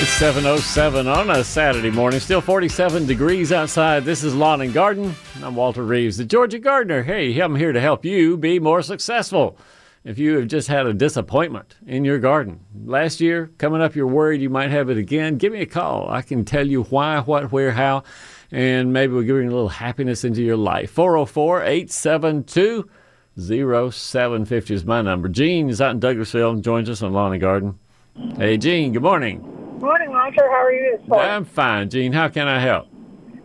It's 7.07 on a Saturday morning. Still 47 degrees outside. This is Lawn and Garden. I'm Walter Reeves, the Georgia Gardener. Hey, I'm here to help you be more successful. If you have just had a disappointment in your garden last year, coming up, you're worried you might have it again, give me a call. I can tell you why, what, where, how, and maybe we'll you a little happiness into your life. 404 872 0750 is my number. Gene is out in Douglasville and joins us on Lawn and Garden. Hey, Gene, good morning. Morning, Walter. How are you this morning? I'm fine, Gene. How can I help?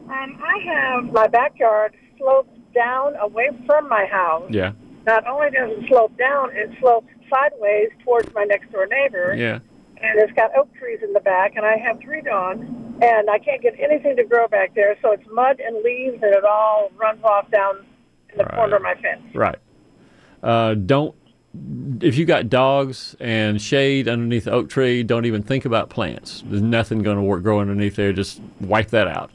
Um, I have my backyard sloped down away from my house. Yeah. Not only does it slope down, it slopes sideways towards my next door neighbor. Yeah. And it's got oak trees in the back, and I have three dogs, and I can't get anything to grow back there, so it's mud and leaves, and it all runs off down in the Right. corner of my fence. Right. Uh, don't. If you got dogs and shade underneath the oak tree, don't even think about plants. There's nothing going to grow underneath there. Just wipe that out.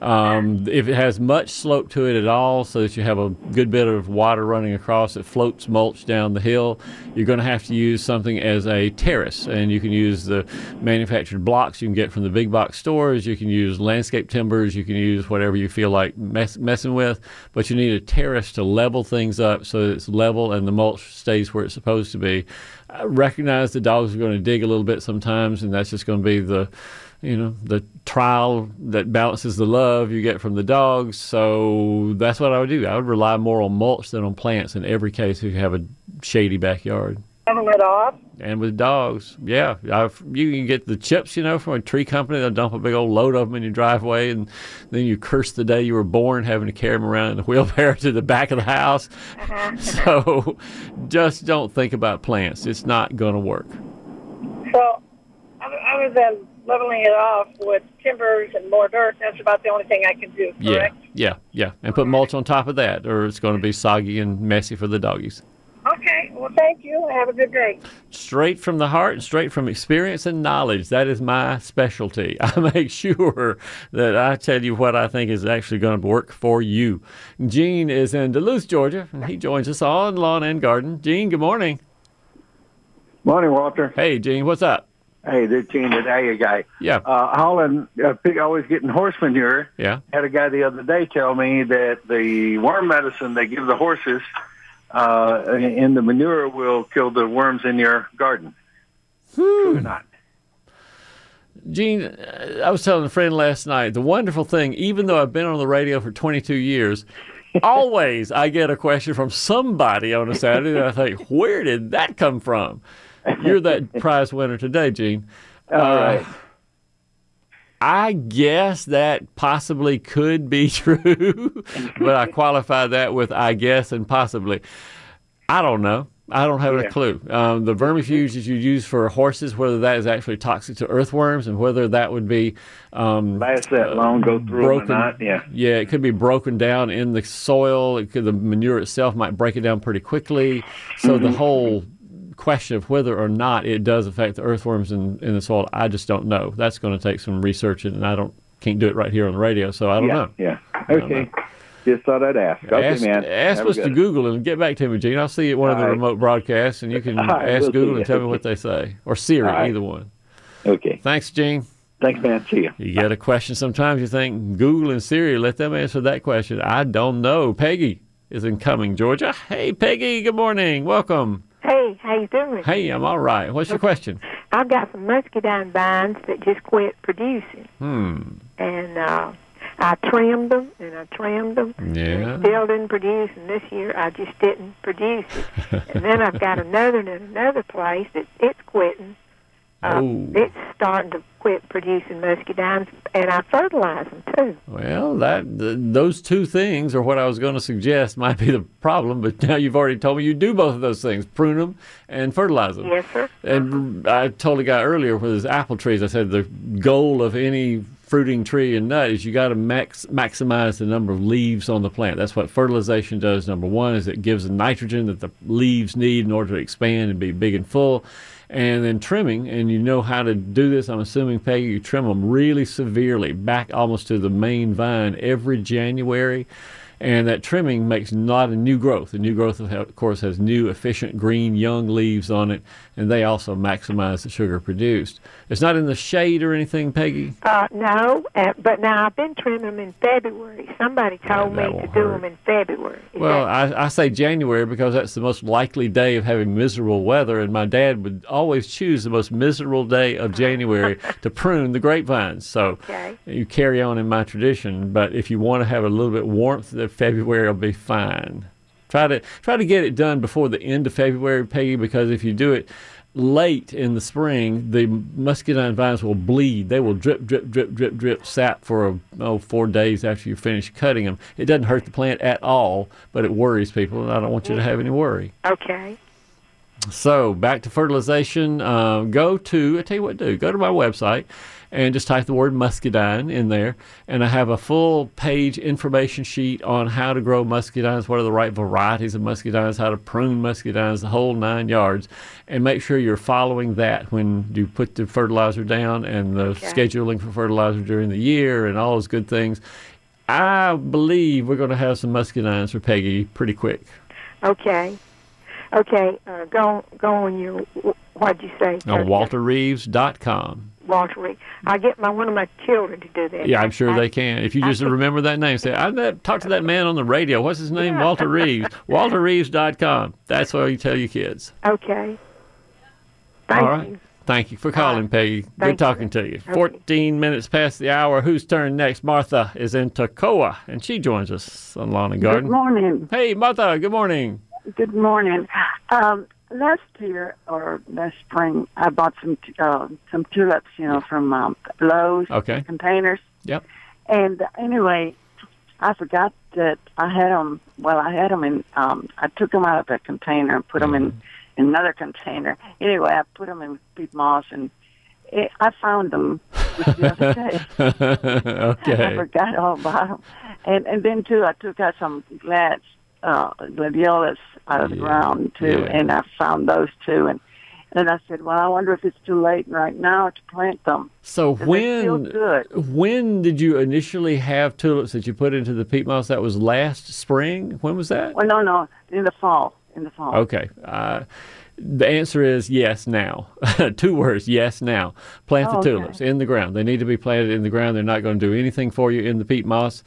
Um, if it has much slope to it at all, so that you have a good bit of water running across, it floats mulch down the hill. You're going to have to use something as a terrace, and you can use the manufactured blocks you can get from the big box stores. You can use landscape timbers. You can use whatever you feel like mess, messing with, but you need a terrace to level things up so that it's level and the mulch stays where it's supposed to be. I recognize the dogs are going to dig a little bit sometimes, and that's just going to be the you know the trial that balances the love you get from the dogs so that's what i would do. I would rely more on mulch than on plants in every case if you have a shady backyard. It off. and with dogs yeah. I've, you can get the chips you know from a tree company. They'll dump a big old load of them in your driveway and then you curse the day you were born having to carry them around in a wheelbarrow to the back of the house. So just don't think about plants. It's not going to work. So, other than leveling it off with timbers and more dirt, that's about the only thing I can do, Yeah, correct? yeah, yeah. And put mulch on top of that, or it's going to be soggy and messy for the doggies. Okay. Well, thank you. Have a good day. Straight from the heart and straight from experience and knowledge. That is my specialty. I make sure that I tell you what I think is actually going to work for you. Gene is in Duluth, Georgia, and he joins us on Lawn and Garden. Gene, good morning. Morning, Walter. Hey, Gene, what's up? Hey, this Gene, the Dahlia guy. Yeah, Uh, Holland, uh, pig always getting horse manure. yeah. Had a guy the other day tell me that the worm medicine they give the horses uh, in the manure will kill the worms in your garden. True or not? Gene, I was telling a friend last night the wonderful thing, even though I've been on the radio for 22 years, always I get a question from somebody on a Saturday and I think, where did that come from? You're that prize winner today, Gene. All right. I guess that possibly could be true, but I qualify that with I guess and possibly. I don't know. I don't have a clue. Um, the vermifuges you use for horses, whether that is actually toxic to earthworms and whether that would be um, Last that long, go through broken. not? Yeah. yeah, it could be broken down in the soil. It could, the manure itself might break it down pretty quickly. So Mm-hmm. the whole question of whether or not it does affect the earthworms in, in the soil, I just don't know. That's going to take some research, and I don't can't do it right here on the radio, so I don't yeah. know. Yeah. Okay. Just thought I'd ask. Okay, ask man. ask Have us to Google and get back to me, Gene. I'll see you at one of the All right. remote broadcasts, and you can All right, ask we'll Google and tell me what they say, or Siri, All right. either one. Okay. Thanks, Gene. Thanks, man. See you. You get a question sometimes you think Google and Siri, let them answer that question. I don't know. Peggy is in Cumming, Georgia. Hey, Peggy, good morning. Welcome. Hey, how you doing? Hey, I'm all right. What's your question? I've got some muscadine vines that just quit producing, Hmm. and uh, I trimmed them and I trimmed them. Yeah. Still didn't produce, and this year I just didn't produce it. and then I've got another in another place that it's quitting. Uh, Oh. It's starting to quit producing muscadines, and I fertilize them too. Well, that th- those two things are what I was going to suggest might be the problem, but now you've already told me you do both of those things: prune them and fertilize them. Yes, sir. And I told a guy earlier with his apple trees, I said the goal of any fruiting tree and nut is you got to max, maximize the number of leaves on the plant. That's what fertilization does. Number one is it gives the nitrogen that the leaves need in order to expand and be big and full. And then trimming, and you know how to do this. I'm assuming, Peggy, you trim them really severely back almost to the main vine every January and that trimming makes not a new growth. The new growth, of course, has new, efficient, green, young leaves on it, and they also maximize the sugar produced. It's not in the shade or anything, Peggy. Uh, no, uh, but now I've been trimming them in February. Somebody told Yeah, me to won't do them in February. Is Well, that- I, I say January because that's the most likely day of having miserable weather, and my dad would always choose the most miserable day of January to prune the grapevines. So Okay. you carry on in my tradition, but if you want to have a little bit warmth, February will be fine. Try to try to get it done before the end of February, Peggy, because if you do it late in the spring, the muscadine vines will bleed. They will drip, drip, drip, drip, drip sap for oh, four days after you finish cutting them. It doesn't hurt the plant at all, but it worries people, and I don't want you to have any worry. okay. So back to fertilization. Uh, go to I tell you what to do. Go to my website and just type the word muscadine in there, and I have a full page information sheet on how to grow muscadines, what are the right varieties of muscadines, how to prune muscadines, the whole nine yards, and make sure you're following that when you put the fertilizer down and the Okay. scheduling for fertilizer during the year and all those good things. I believe we're going to have some muscadines for Peggy pretty quick. Okay. Okay. Uh, go go on your what'd you say? On WalterReeves.com. Walter Reed. I get my one of my children to do that. Yeah, I'm sure I- they can. If you just I- remember that name, say, I met, talked to that man on the radio. What's his name? Walter Reeves. WalterReeves.com. That's where you tell your kids. Okay. Thank All right. you. Thank you for calling, Peggy. Good Thank you. talking to you. 14 minutes past the hour. Whose turn next? Martha is in Toccoa, and she joins us on Lawn and Garden. Good morning. Hey, Martha, good morning. Good morning. Um, last year or last spring, I bought some uh, some tulips, you know, from um, Lowe's Okay. containers. Yep. And anyway, I forgot that I had them. Well, I had them in. Um, I took them out of that container and put them in, in another container. Anyway, I put them in peat moss, and it, I found them the other day. I forgot all about them. And and then too, I took out some glads, uh, out of the Yeah, ground too, yeah. and I found those too. And then I said, well, I wonder if it's too late right now to plant them. So when when did you initially have tulips that you put into the peat moss? That was last spring. When was that? Well, no, no, in the fall, in the fall. Okay. Uh, the answer is yes now. Two words, yes now. Plant the Oh, okay. tulips in the ground. They need to be planted in the ground. They're not going to do anything for you in the peat moss.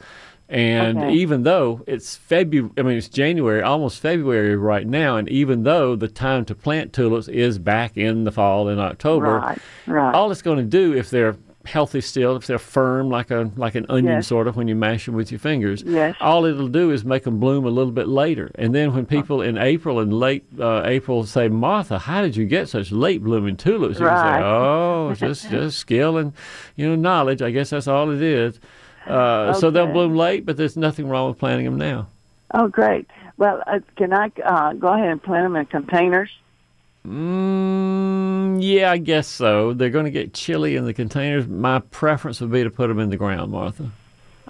And Okay. even though it's February, I mean, it's January, almost February right now, and even though the time to plant tulips is back in the fall in October, Right, right. all it's going to do if they're healthy still, if they're firm like a like an onion Yes. sort of when you mash them with your fingers, Yes. all it'll do is make them bloom a little bit later. And then when people in April and late uh, April say, Martha, how did you get such late blooming tulips? You can say, oh, just just skill and you know knowledge. I guess that's all it is. Uh, So they'll bloom late, but there's nothing wrong with planting them now. Oh, great. Well, uh, can I uh, go ahead and plant them in containers? Mm, yeah, I guess so. They're going to get chilly in the containers. My preference would be to put them in the ground, Martha.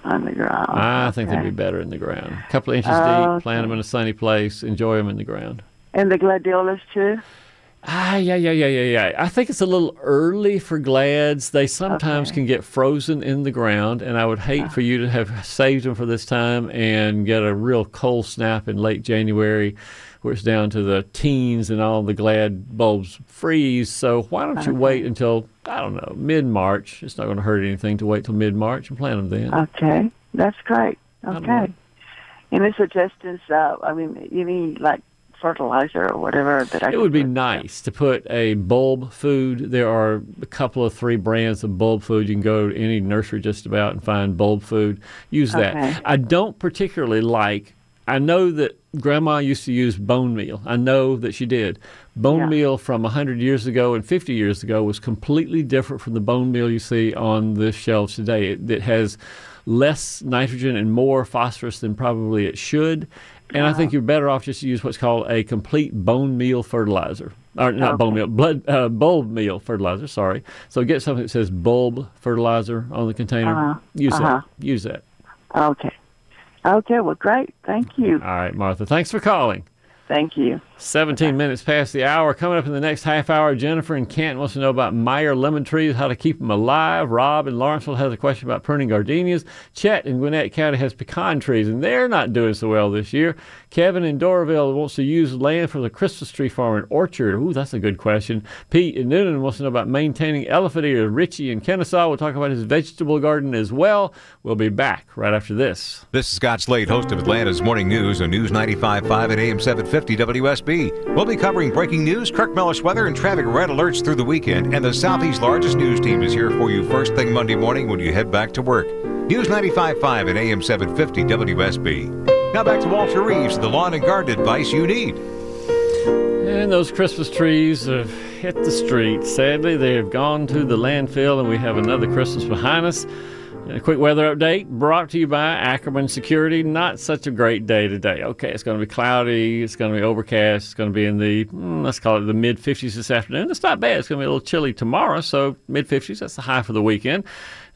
On the ground. I think they'd be better in the ground. A couple of inches Oh, deep, plant them in a sunny place, enjoy them in the ground. And the gladiolas too. Ah, yeah, yeah, yeah, yeah, yeah. I think it's a little early for glads. They sometimes Okay. can get frozen in the ground, and I would hate for you to have saved them for this time and get a real cold snap in late January where it's down to the teens and all the glad bulbs freeze. So why don't you wait until, I don't know, mid March? It's not going to hurt anything to wait till mid March and plant them then. Okay, that's great. Okay. Any suggestions? Uh, I mean, you need like fertilizer or whatever that I. It would be nice to put a bulb food. There are a couple of three brands of bulb food. You can go to any nursery just about and find bulb food. Use that. Okay. I don't particularly like. I know that Grandma used to use bone meal. I know that she did. Bone Yeah. meal from 100 years ago and 50 years ago was completely different from the bone meal you see on the shelves today. It, it has less nitrogen and more phosphorus than probably it should. And I think you're better off just to use what's called a complete bone meal fertilizer. or not Okay. bone meal, blood uh, bulb meal fertilizer. Sorry. So get something that says bulb fertilizer on the container. Uh-huh. Use Uh-huh. that. Use that. Okay. Okay. Well, great. Thank you. All right, Martha. Thanks for calling. Thank you. 17 minutes past the hour. Coming up in the next half hour, Jennifer and Kent wants to know about Meyer lemon trees, how to keep them alive. Rob in Lawrenceville has a question about pruning gardenias. Chet in Gwinnett County has pecan trees, and they're not doing so well this year. Kevin in Doraville wants to use land for the Christmas tree farm and orchard. Ooh, that's a good question. Pete in Newnan wants to know about maintaining elephant ears. Richie in Kennesaw will talk about his vegetable garden as well. We'll be back right after this. This is Scott Slade, host of Atlanta's Morning News on News 95.5 at AM 750 WSB. We'll be covering breaking news, Kirk Mellish weather, and traffic red alerts through the weekend. And the Southeast's largest news team is here for you first thing Monday morning when you head back to work. News 95.5 and AM 750 WSB. Now back to Walter Reeves, the lawn and garden advice you need. And those Christmas trees have hit the street. Sadly, they have gone to the landfill, and we have another Christmas behind us. A quick weather update brought to you by Ackerman Security. Not such a great day today. Okay, it's going to be cloudy. It's going to be overcast. It's going to be in the, mm, let's call it the mid 50s this afternoon. It's not bad. It's going to be a little chilly tomorrow, so mid 50s. That's the high for the weekend.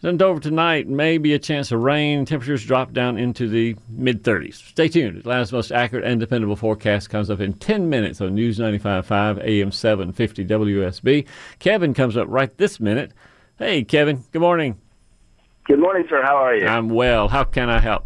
Then over tonight, maybe a chance of rain. Temperatures drop down into the mid 30s. Stay tuned. Atlanta's most accurate and dependable forecast comes up in 10 minutes on News 95.5 AM 750 WSB. Kevin comes up right this minute. Hey, Kevin. Good morning. Good morning, sir. How are you? I'm well. How can I help?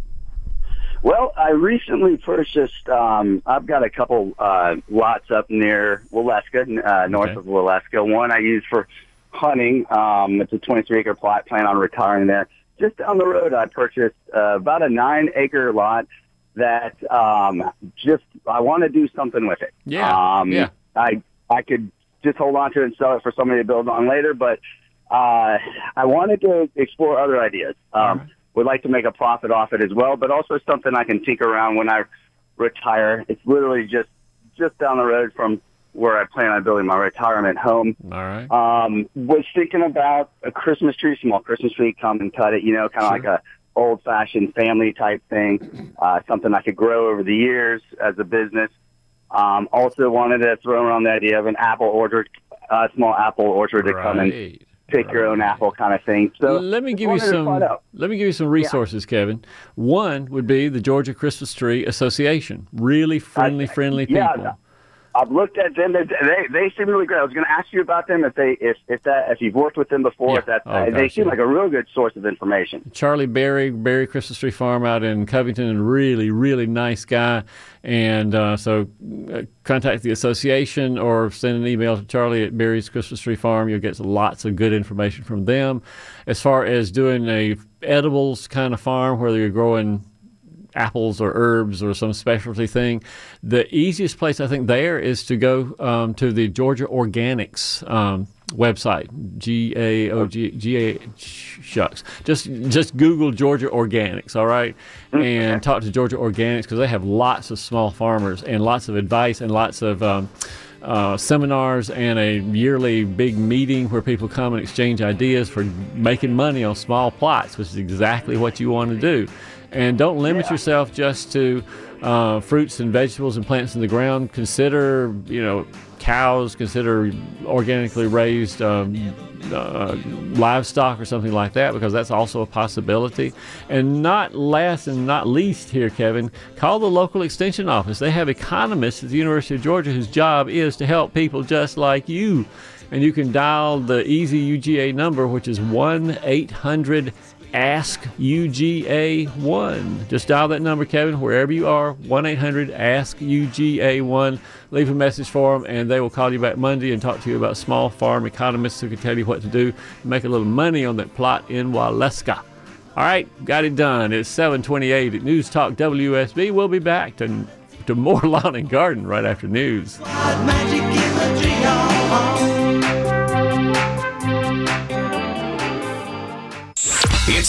well, I recently purchased. Um, I've got a couple uh, lots up near Waleska, uh, north Okay. of Waleska. One I use for hunting. Um, it's a 23 acre plot. Plan on retiring there. Just down the road, I purchased uh, about a nine acre lot that um, just I want to do something with it. Yeah, Um, yeah. I I could just hold on to it and sell it for somebody to build on later, but uh, I wanted to explore other ideas. Um, right. Would like to make a profit off it as well, but also something I can tinker around when I retire. It's literally just just down the road from where I plan on building my retirement home. All right. Um, was thinking about a Christmas tree, small Christmas tree, come and cut it, you know, kind of Sure. like a old fashioned family type thing, uh, something I could grow over the years as a business. Um, also wanted to throw around the idea of an apple orchard, uh, small apple orchard to come and Right. Pick your own apple kind of thing. So let me give you some. Let me give you some resources, Kevin. One would be the Georgia Christmas Tree Association. Really friendly, friendly people. yeah, I've looked at them. They they, they seem really great. I was going to ask you about them if they if if that if you've worked with them before. Yeah. If that Oh, they seem like a real good source of information. Charlie Berry, Berry Christmas Tree Farm out in Covington, and really, really nice guy. And uh, so uh, contact the association or send an email to Charlie at Berry's Christmas Tree Farm. You'll get lots of good information from them. As far as doing a edibles kind of farm, whether you're growing apples or herbs or some specialty thing. The easiest place I think there is to go um, to the Georgia Organics um, website. G A O G G A shucks. Just just Google Georgia Organics, all right, and talk to Georgia Organics because they have lots of small farmers and lots of advice and lots of. Um, uh, seminars and a yearly big meeting where people come and exchange ideas for making money on small plots, which is exactly what you want to do. And don't limit yourself just to uh, fruits and vegetables and plants in the ground. Consider, you know, cows. Consider organically raised um, uh, livestock or something like that, because that's also a possibility. And not last and not least here, Kevin, call the local extension office. They have economists at the University of Georgia whose job is to help people just like you. And you can dial the easy UGA number, which is 1 800 Ask UGA 1. Just dial that number, Kevin, wherever you are 1 800 Ask UGA 1. Leave a message for them, and they will call you back Monday and talk to you about small farm economists who can tell you what to do make a little money on that plot in Waleska. All right, got it done. It's 728 at News Talk WSB. We'll be back to, to more lawn and garden right after news.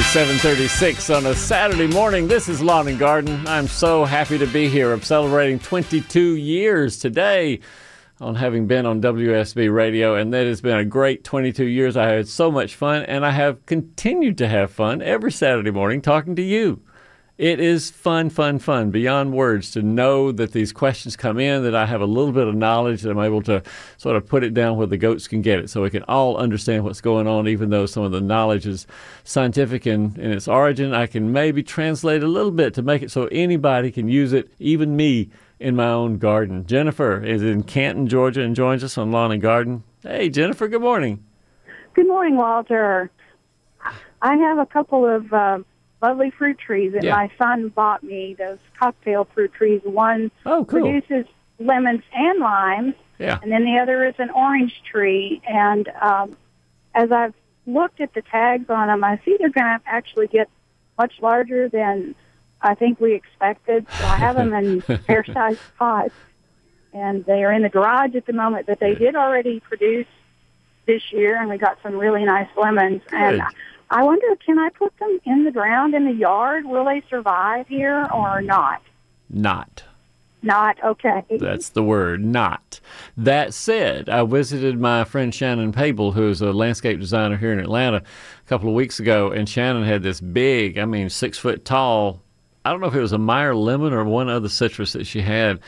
It's 7:36 on a Saturday morning. This is Lawn and Garden. I'm so happy to be here. I'm celebrating 22 years today on having been on WSB radio, and that has been a great 22 years. I had so much fun, and I have continued to have fun every Saturday morning talking to you. It is fun, fun, fun beyond words to know that these questions come in, that I have a little bit of knowledge, that I'm able to sort of put it down where the goats can get it so we can all understand what's going on, even though some of the knowledge is scientific in, in its origin. I can maybe translate a little bit to make it so anybody can use it, even me in my own garden. Jennifer is in Canton, Georgia, and joins us on Lawn and Garden. Hey, Jennifer, good morning. Good morning, Walter. I have a couple of uh, lovely fruit trees that Yeah. my son bought me. Those cocktail fruit trees. One Oh, cool. produces lemons and limes, Yeah. and then the other is an orange tree. And um, as I've looked at the tags on them, I see they're going to actually get much larger than I think we expected. So I have them in fair-sized pots, and they are in the garage at the moment. But they did already produce this year, and we got some really nice lemons. And Good. I wonder, can I put them in the ground in the yard? Will they survive here or not? Not. Not okay. That's the word, not. That said, I visited my friend Shannon Pable, who's a landscape designer here in Atlanta, a couple of weeks ago, and Shannon had this big, I mean, six foot tall, I don't know if it was a Meyer lemon or one other citrus that she had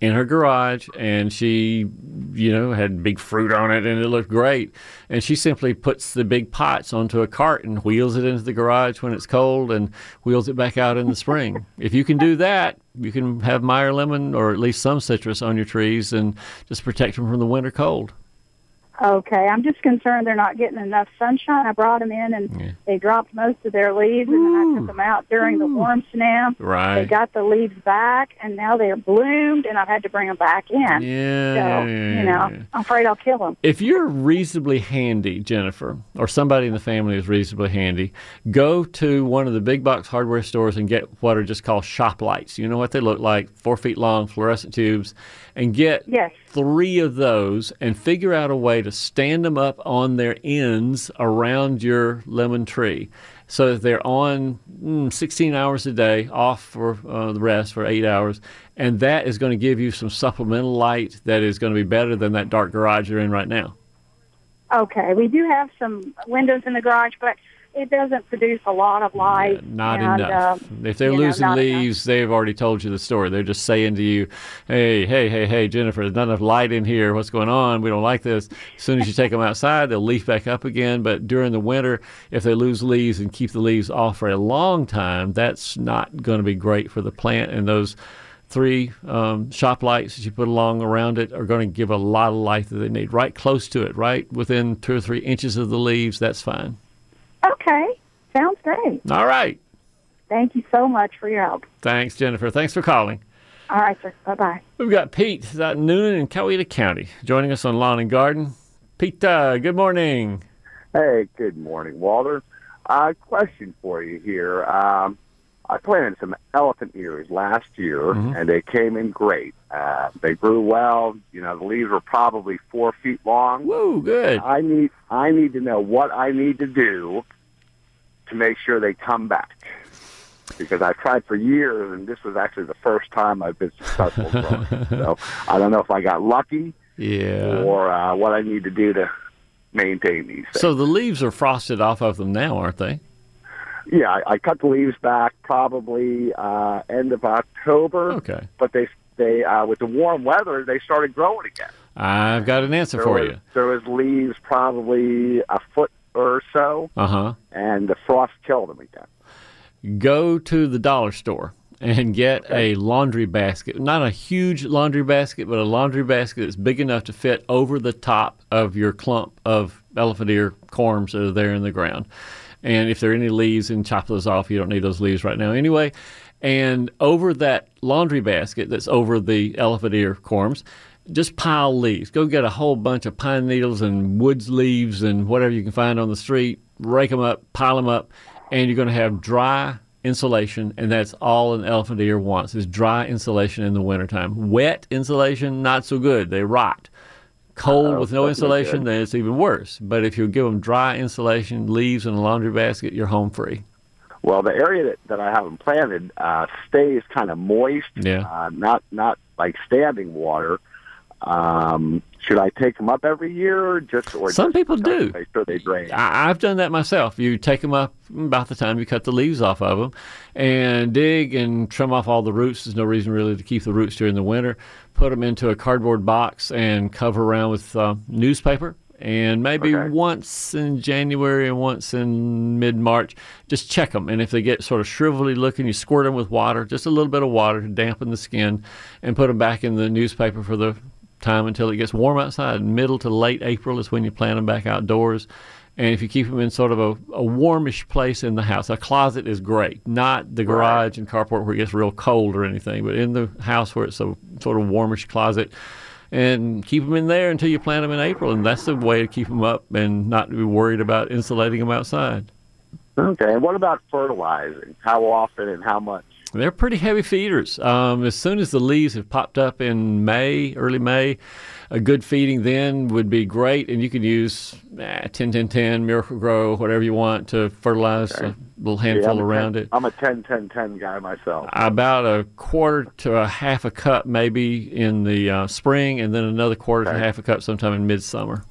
in her garage, and she, you know, had big fruit on it, and it looked great. And she simply puts the big pots onto a cart and wheels it into the garage when it's cold, and wheels it back out in the spring. if you can do that, you can have Meyer lemon or at least some citrus on your trees, and just protect them from the winter cold. Okay, I'm just concerned they're not getting enough sunshine. I brought them in and they dropped most of their leaves, and then I took them out during the warm snap. Right. They got the leaves back, and now they're bloomed, and I've had to bring them back in. Yeah. So, you know, I'm afraid I'll kill them. If you're reasonably handy, Jennifer, or somebody in the family is reasonably handy, go to one of the big box hardware stores and get what are just called shop lights. You know what they look like, four feet long, fluorescent tubes, and get Yes. three of those and figure out a way to stand them up on their ends around your lemon tree so that they're on mm, 16 hours a day, off for uh, the rest for eight hours. And that is going to give you some supplemental light that is going to be better than that dark garage you're in right now. Okay, we do have some windows in the garage, but it doesn't produce a lot of light. Not and, enough. um, if they're you know, losing enough. leaves, they've already told you the story. They're just saying to you, "Hey, hey, hey, hey, Jennifer, there's not enough light in here. What's going on? We don't like this." As soon as you take them outside, they'll leaf back up again. But during the winter, if they lose leaves and keep the leaves off for a long time, that's not going to be great for the plant. And those three um, shop lights that you put along around it are going to give a lot of light that they need. Right close to it, right within two or three inches of the leaves. That's fine. Okay, sounds great. All right. Thank you so much for your help. Thanks, Jennifer. Thanks for calling. All right, sir. Bye bye. We've got Pete who's out in Newnan in Coweta County joining us on Lawn and Garden. Pete, uh, good morning. Hey, good morning, Walter. Uh, question for you here. Um, I planted some elephant ears last year, Mm-hmm. and they came in great. Uh, they grew well. You know, the leaves were probably four feet long. Whoa, good. I need I need to know what I need to do to make sure they come back. Because I've tried for years, and this was actually the first time I've been successful so I don't know if I got lucky Yeah. or uh, what I need to do to maintain these. Things. So the leaves are frosted off of them now, aren't they? Yeah, I, I cut the leaves back probably uh, end of October. Okay. But they they uh, with the warm weather they started growing again. I've got an answer There for was, you. There was leaves probably a foot or so, Uh huh. and the frost killed them again. Go to the dollar store and get a laundry basket. Not a huge laundry basket, but a laundry basket that's big enough to fit over the top of your clump of elephant ear corms that are there in the ground. And if there are any leaves, and chop those off. You don't need those leaves right now anyway. And over that laundry basket that's over the elephant ear corms, just pile leaves. Go get a whole bunch of pine needles and woods leaves and whatever you can find on the street. Rake them up, pile them up, and you're going to have dry insulation, and that's all an elephant ear wants is dry insulation in the wintertime. Wet insulation, not so good. They rot. Cold Oh, with no insulation, then it's even worse. But if you give them dry insulation, leaves in a laundry basket, you're home free. Well, the area that, that I have them planted uh, stays kind of moist, Yeah. uh, not not like standing water. Um, should I take them up every year, or just or Some just people do. Make sure they drain. I, I've done that myself. You take them up about the time you cut the leaves off of them, and dig and trim off all the roots. There's no reason really to keep the roots during the winter. Put them into a cardboard box and cover around with uh, newspaper. And maybe once in January and once in mid March, just check them. And if they get sort of shrivelly looking, you squirt them with water, just a little bit of water to dampen the skin, and put them back in the newspaper for the time until it gets warm outside. Middle to late April is when you plant them back outdoors. And if you keep them in sort of a, a warmish place in the house, a closet is great. Not the garage and carport where it gets real cold or anything, but in the house where it's a sort of warmish closet. And keep them in there until you plant them in April. And that's the way to keep them up and not be worried about insulating them outside. Okay. And what about fertilizing? How often and how much? They're pretty heavy feeders. Um, as soon as the leaves have popped up in May, early May, a good feeding then would be great. And you could use eh, 10 10 10, Miracle-Gro, whatever you want to fertilize a little handful I'm around 10, it. I'm a 10 10 10 guy myself. About a quarter to a half a cup maybe in the uh, spring, and then another quarter to half a cup sometime in midsummer.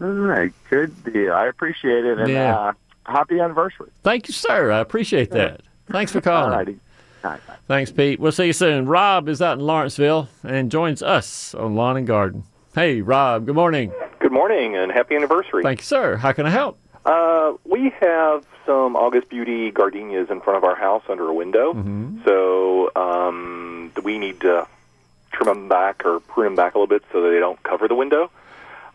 All right. Good deal. I appreciate it. And Yeah. uh, happy anniversary. Thank you, sir. I appreciate that. Thanks for calling. All righty. All right. Thanks, Pete. We'll see you soon. Rob is out in Lawrenceville and joins us on Lawn and Garden. Hey, Rob, good morning. Good morning and happy anniversary. Thank you, sir. How can I help? Uh, we have some August Beauty gardenias in front of our house under a window. Mm-hmm. So um, we need to trim them back or prune them back a little bit so that they don't cover the window.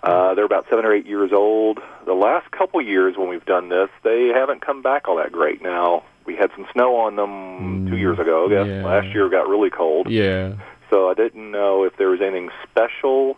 Uh, they're about seven or eight years old. The last couple years when we've done this, they haven't come back all that great. Now we had some snow on them two years ago. I guess yeah. last year got really cold. Yeah. So I didn't know if there was anything special.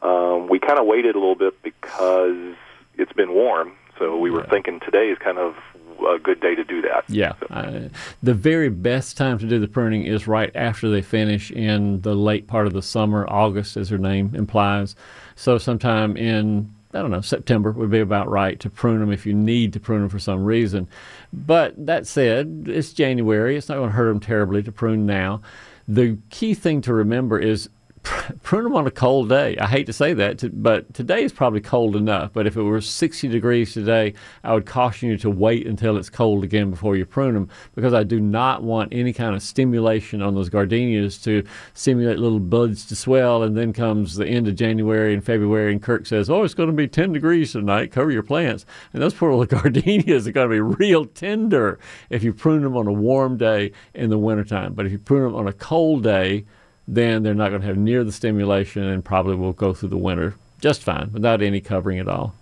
Um, we kind of waited a little bit because it's been warm. So we were thinking today is kind of a good day to do that. Yeah. Uh, the very best time to do the pruning is right after they finish in the late part of the summer, August, as their name implies. So sometime in I don't know, September would be about right to prune them if you need to prune them for some reason. But that said, it's January. It's not going to hurt them terribly to prune now. The key thing to remember is prune them on a cold day. I hate to say that, but today is probably cold enough. But if it were 60 degrees today, I would caution you to wait until it's cold again before you prune them because I do not want any kind of stimulation on those gardenias to stimulate little buds to swell. And then comes the end of January and February, and Kirk says, Oh, it's going to be 10 degrees tonight. Cover your plants. And those poor little gardenias are going to be real tender if you prune them on a warm day in the wintertime. But if you prune them on a cold day, then they're not going to have near the stimulation and probably will go through the winter just fine without any covering at all.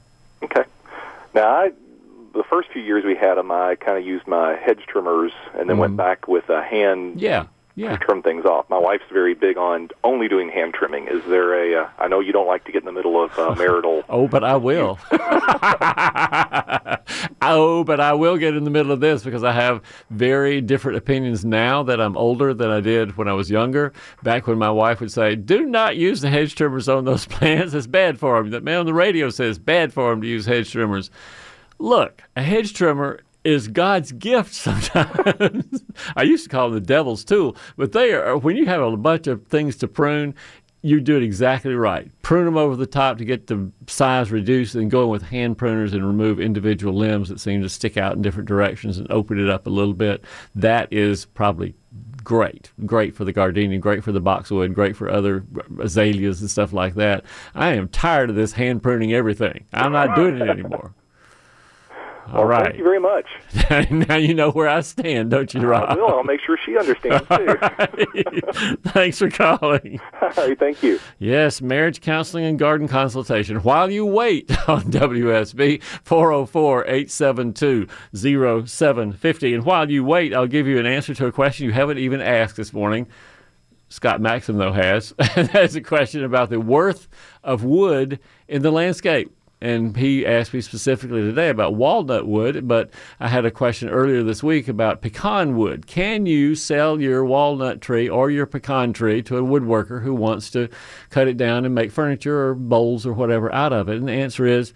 Okay. Now, I, the first few years we had them, I kind of used my hedge trimmers and then went mm-hmm. back with a hand Yeah, yeah. trim things off. My wife's very big on only doing hand trimming. Is there a? Uh, I know you don't like to get in the middle of uh, marital. Oh, but I will. oh, but I will get in the middle of this because I have very different opinions now that I'm older than I did when I was younger. Back when my wife would say, "Do not use the hedge trimmers on those plants; it's bad for them." That man on the radio says bad for them to use hedge trimmers. Look, a hedge trimmer is God's gift sometimes. I used to call them the devil's tool, but they are when you have a bunch of things to prune, you do it exactly right. Prune them over the top to get the size reduced, and go in with hand pruners and remove individual limbs that seem to stick out in different directions and open it up a little bit. That is probably great. Great for the gardenia, great for the boxwood, great for other azaleas and stuff like that. I am tired of this hand pruning everything. I'm not doing it anymore. All Well, right. Thank you very much. now you know where I stand, don't you, Rob? I will. I'll make sure she understands too. Thanks for calling. All right, thank you. Yes, marriage counseling and garden consultation. While you wait on WSB 404 872 0750. And while you wait, I'll give you an answer to a question you haven't even asked this morning. Scott Maxim, though, has. And that's a question about the worth of wood in the landscape. And he asked me specifically today about walnut wood, but I had a question earlier this week about pecan wood. Can you sell your walnut tree or your pecan tree to a woodworker who wants to cut it down and make furniture or bowls or whatever out of it? And the answer is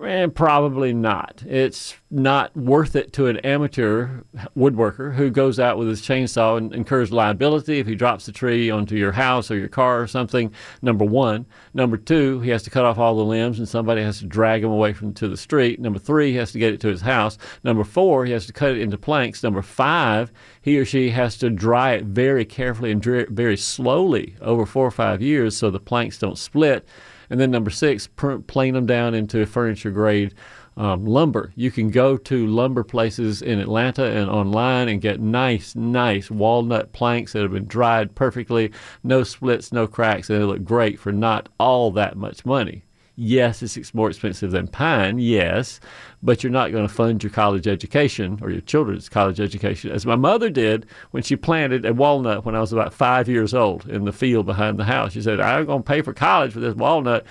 Eh, probably not. It's not worth it to an amateur woodworker who goes out with his chainsaw and incurs liability if he drops the tree onto your house or your car or something. Number one. Number two, he has to cut off all the limbs and somebody has to drag him away from to the street. Number three, he has to get it to his house. Number four, he has to cut it into planks. Number five, he or she has to dry it very carefully and very slowly over four or five years so the planks don't split. And then number six, plane them down into furniture grade um, lumber. You can go to lumber places in Atlanta and online and get nice, nice walnut planks that have been dried perfectly, no splits, no cracks, and they look great for not all that much money. Yes, it's more expensive than pine, yes, but you're not going to fund your college education or your children's college education, as my mother did when she planted a walnut when I was about five years old in the field behind the house. She said, I'm going to pay for college for this walnut.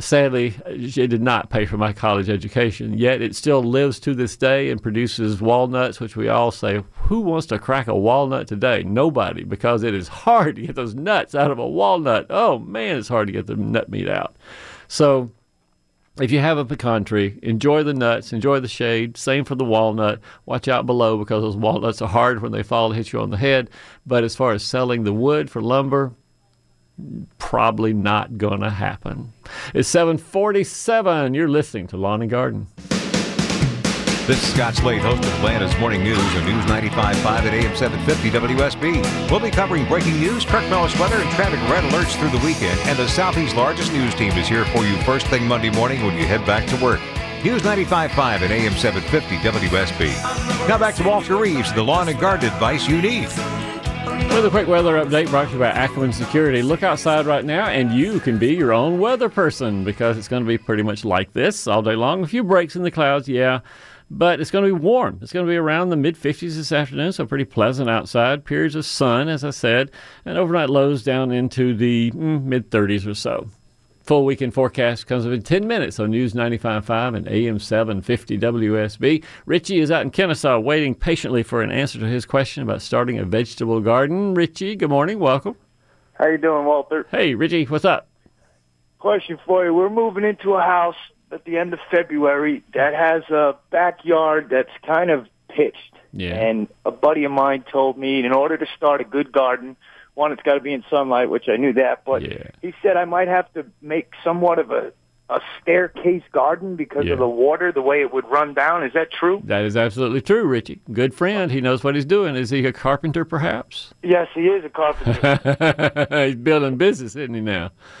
Sadly, it did not pay for my college education, yet it still lives to this day and produces walnuts, which we all say, who wants to crack a walnut today? Nobody, because it is hard to get those nuts out of a walnut. Oh man, it's hard to get the nut meat out. So, if you have a pecan tree, enjoy the nuts, enjoy the shade. Same for the walnut. Watch out below because those walnuts are hard when they fall and hit you on the head. But as far as selling the wood for lumber, probably not going to happen. It's 747. You're listening to Lawn and Garden. This is Scott Slade, host of Atlanta's Morning News on News 95.5 at AM 750 WSB. We'll be covering breaking news, Kirk Mellish weather, and traffic red alerts through the weekend. And the Southeast's largest news team is here for you first thing Monday morning when you head back to work. News 95.5 at AM 750 WSB. Now back to Walter Reeves, the lawn and garden advice you need. With a quick weather update brought to you by Ackerman Security. Look outside right now, and you can be your own weather person because it's going to be pretty much like this all day long. A few breaks in the clouds, yeah but it's going to be warm. It's going to be around the mid 50s this afternoon, so pretty pleasant outside. Periods of sun, as I said, and overnight lows down into the mm, mid 30s or so. Full weekend forecast comes up in 10 minutes on News 95.5 and AM 750 WSB. Richie is out in Kennesaw waiting patiently for an answer to his question about starting a vegetable garden. Richie, good morning. Welcome. How you doing, Walter? Hey, Richie, what's up? Question for you. We're moving into a house at the end of February that has a backyard that's kind of pitched. Yeah. And a buddy of mine told me in order to start a good garden, one, it's got to be in sunlight, which I knew that, but yeah. he said I might have to make somewhat of a a staircase garden because Yeah. of the water, the way it would run down. Is that true? That is absolutely true, Richie. Good friend. He knows what he's doing. Is he a carpenter, perhaps? Yes, he is a carpenter. he's building business, isn't he now?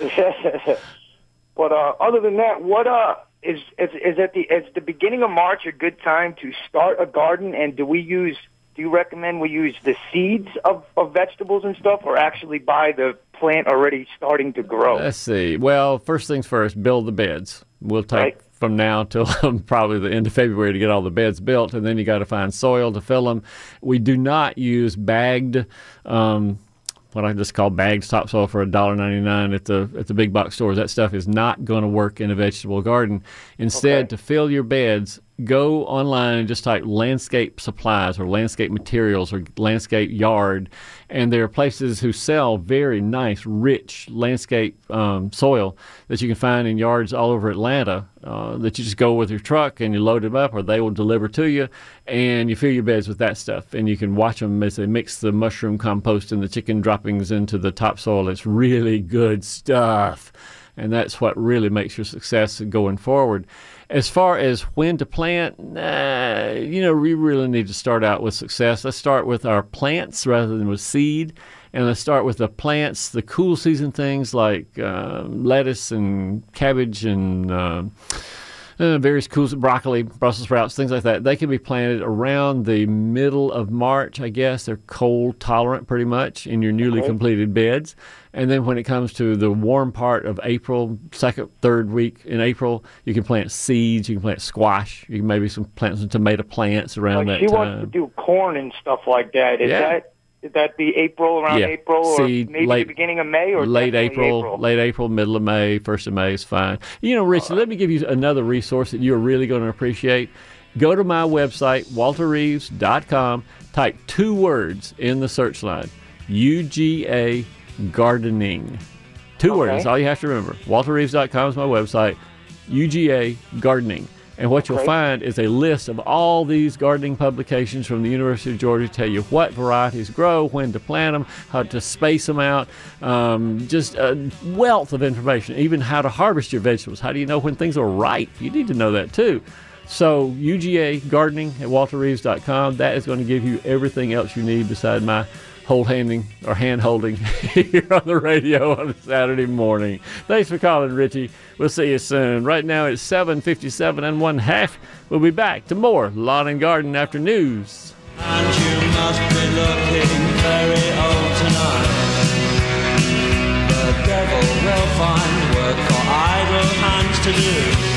but uh, other than that, what uh is is is at the is the beginning of March a good time to start a garden? And do we use? Do you recommend we use the seeds of, of vegetables and stuff, or actually buy the plant already starting to grow? Let's see. Well, first things first, build the beds. We'll take from now till probably the end of February to get all the beds built, and then you got to find soil to fill them. We do not use bagged. Um, what I just call bagged topsoil for $1.99 at the at the big box stores. That stuff is not going to work in a vegetable garden. Instead, to fill your beds, go online and just type landscape supplies or landscape materials or landscape yard, and there are places who sell very nice, rich landscape um, soil that you can find in yards all over Atlanta. Uh, that you just go with your truck and you load them up, or they will deliver to you, and you fill your beds with that stuff. And you can watch them as they mix the mushroom compost and the chicken droppings into the topsoil. It's really good stuff, and that's what really makes your success going forward. As far as when to plant, nah, you know, we really need to start out with success. Let's start with our plants rather than with seed. And let's start with the plants, the cool season things like uh, lettuce and cabbage and uh, uh, various cool broccoli, Brussels sprouts, things like that. They can be planted around the middle of March, I guess. They're cold tolerant pretty much in your newly Okay. completed beds. And then when it comes to the warm part of April, second, third week in April, you can plant seeds, you can plant squash, you can maybe some plant some tomato plants around like that she wants to do corn and stuff like that. Is Yeah. that Is that the April around Yeah. April or Seed, maybe late- the beginning of May or late definitely April, late April, middle of May, first of May is fine. You know, Rich, let me give you another resource that you're really going to appreciate. Go to my website, walterreeves.com, type two words in the search line UGA gardening. Two words, all you have to remember. walterreeves.com is my website, UGA gardening. And what you'll find is a list of all these gardening publications from the University of Georgia tell you what varieties grow, when to plant them, how to space them out, um, just a wealth of information, even how to harvest your vegetables. How do you know when things are ripe? You need to know that too. So, UGA gardening at walterreeves.com, that is going to give you everything else you need beside my hold handing or hand holding here on the radio on a Saturday morning. Thanks for calling, Richie. We'll see you soon. Right now it's 7:57 and one half. We'll be back to more Lawn and Garden after news. And you must be looking very old tonight. The devil will find work for idle hands to do.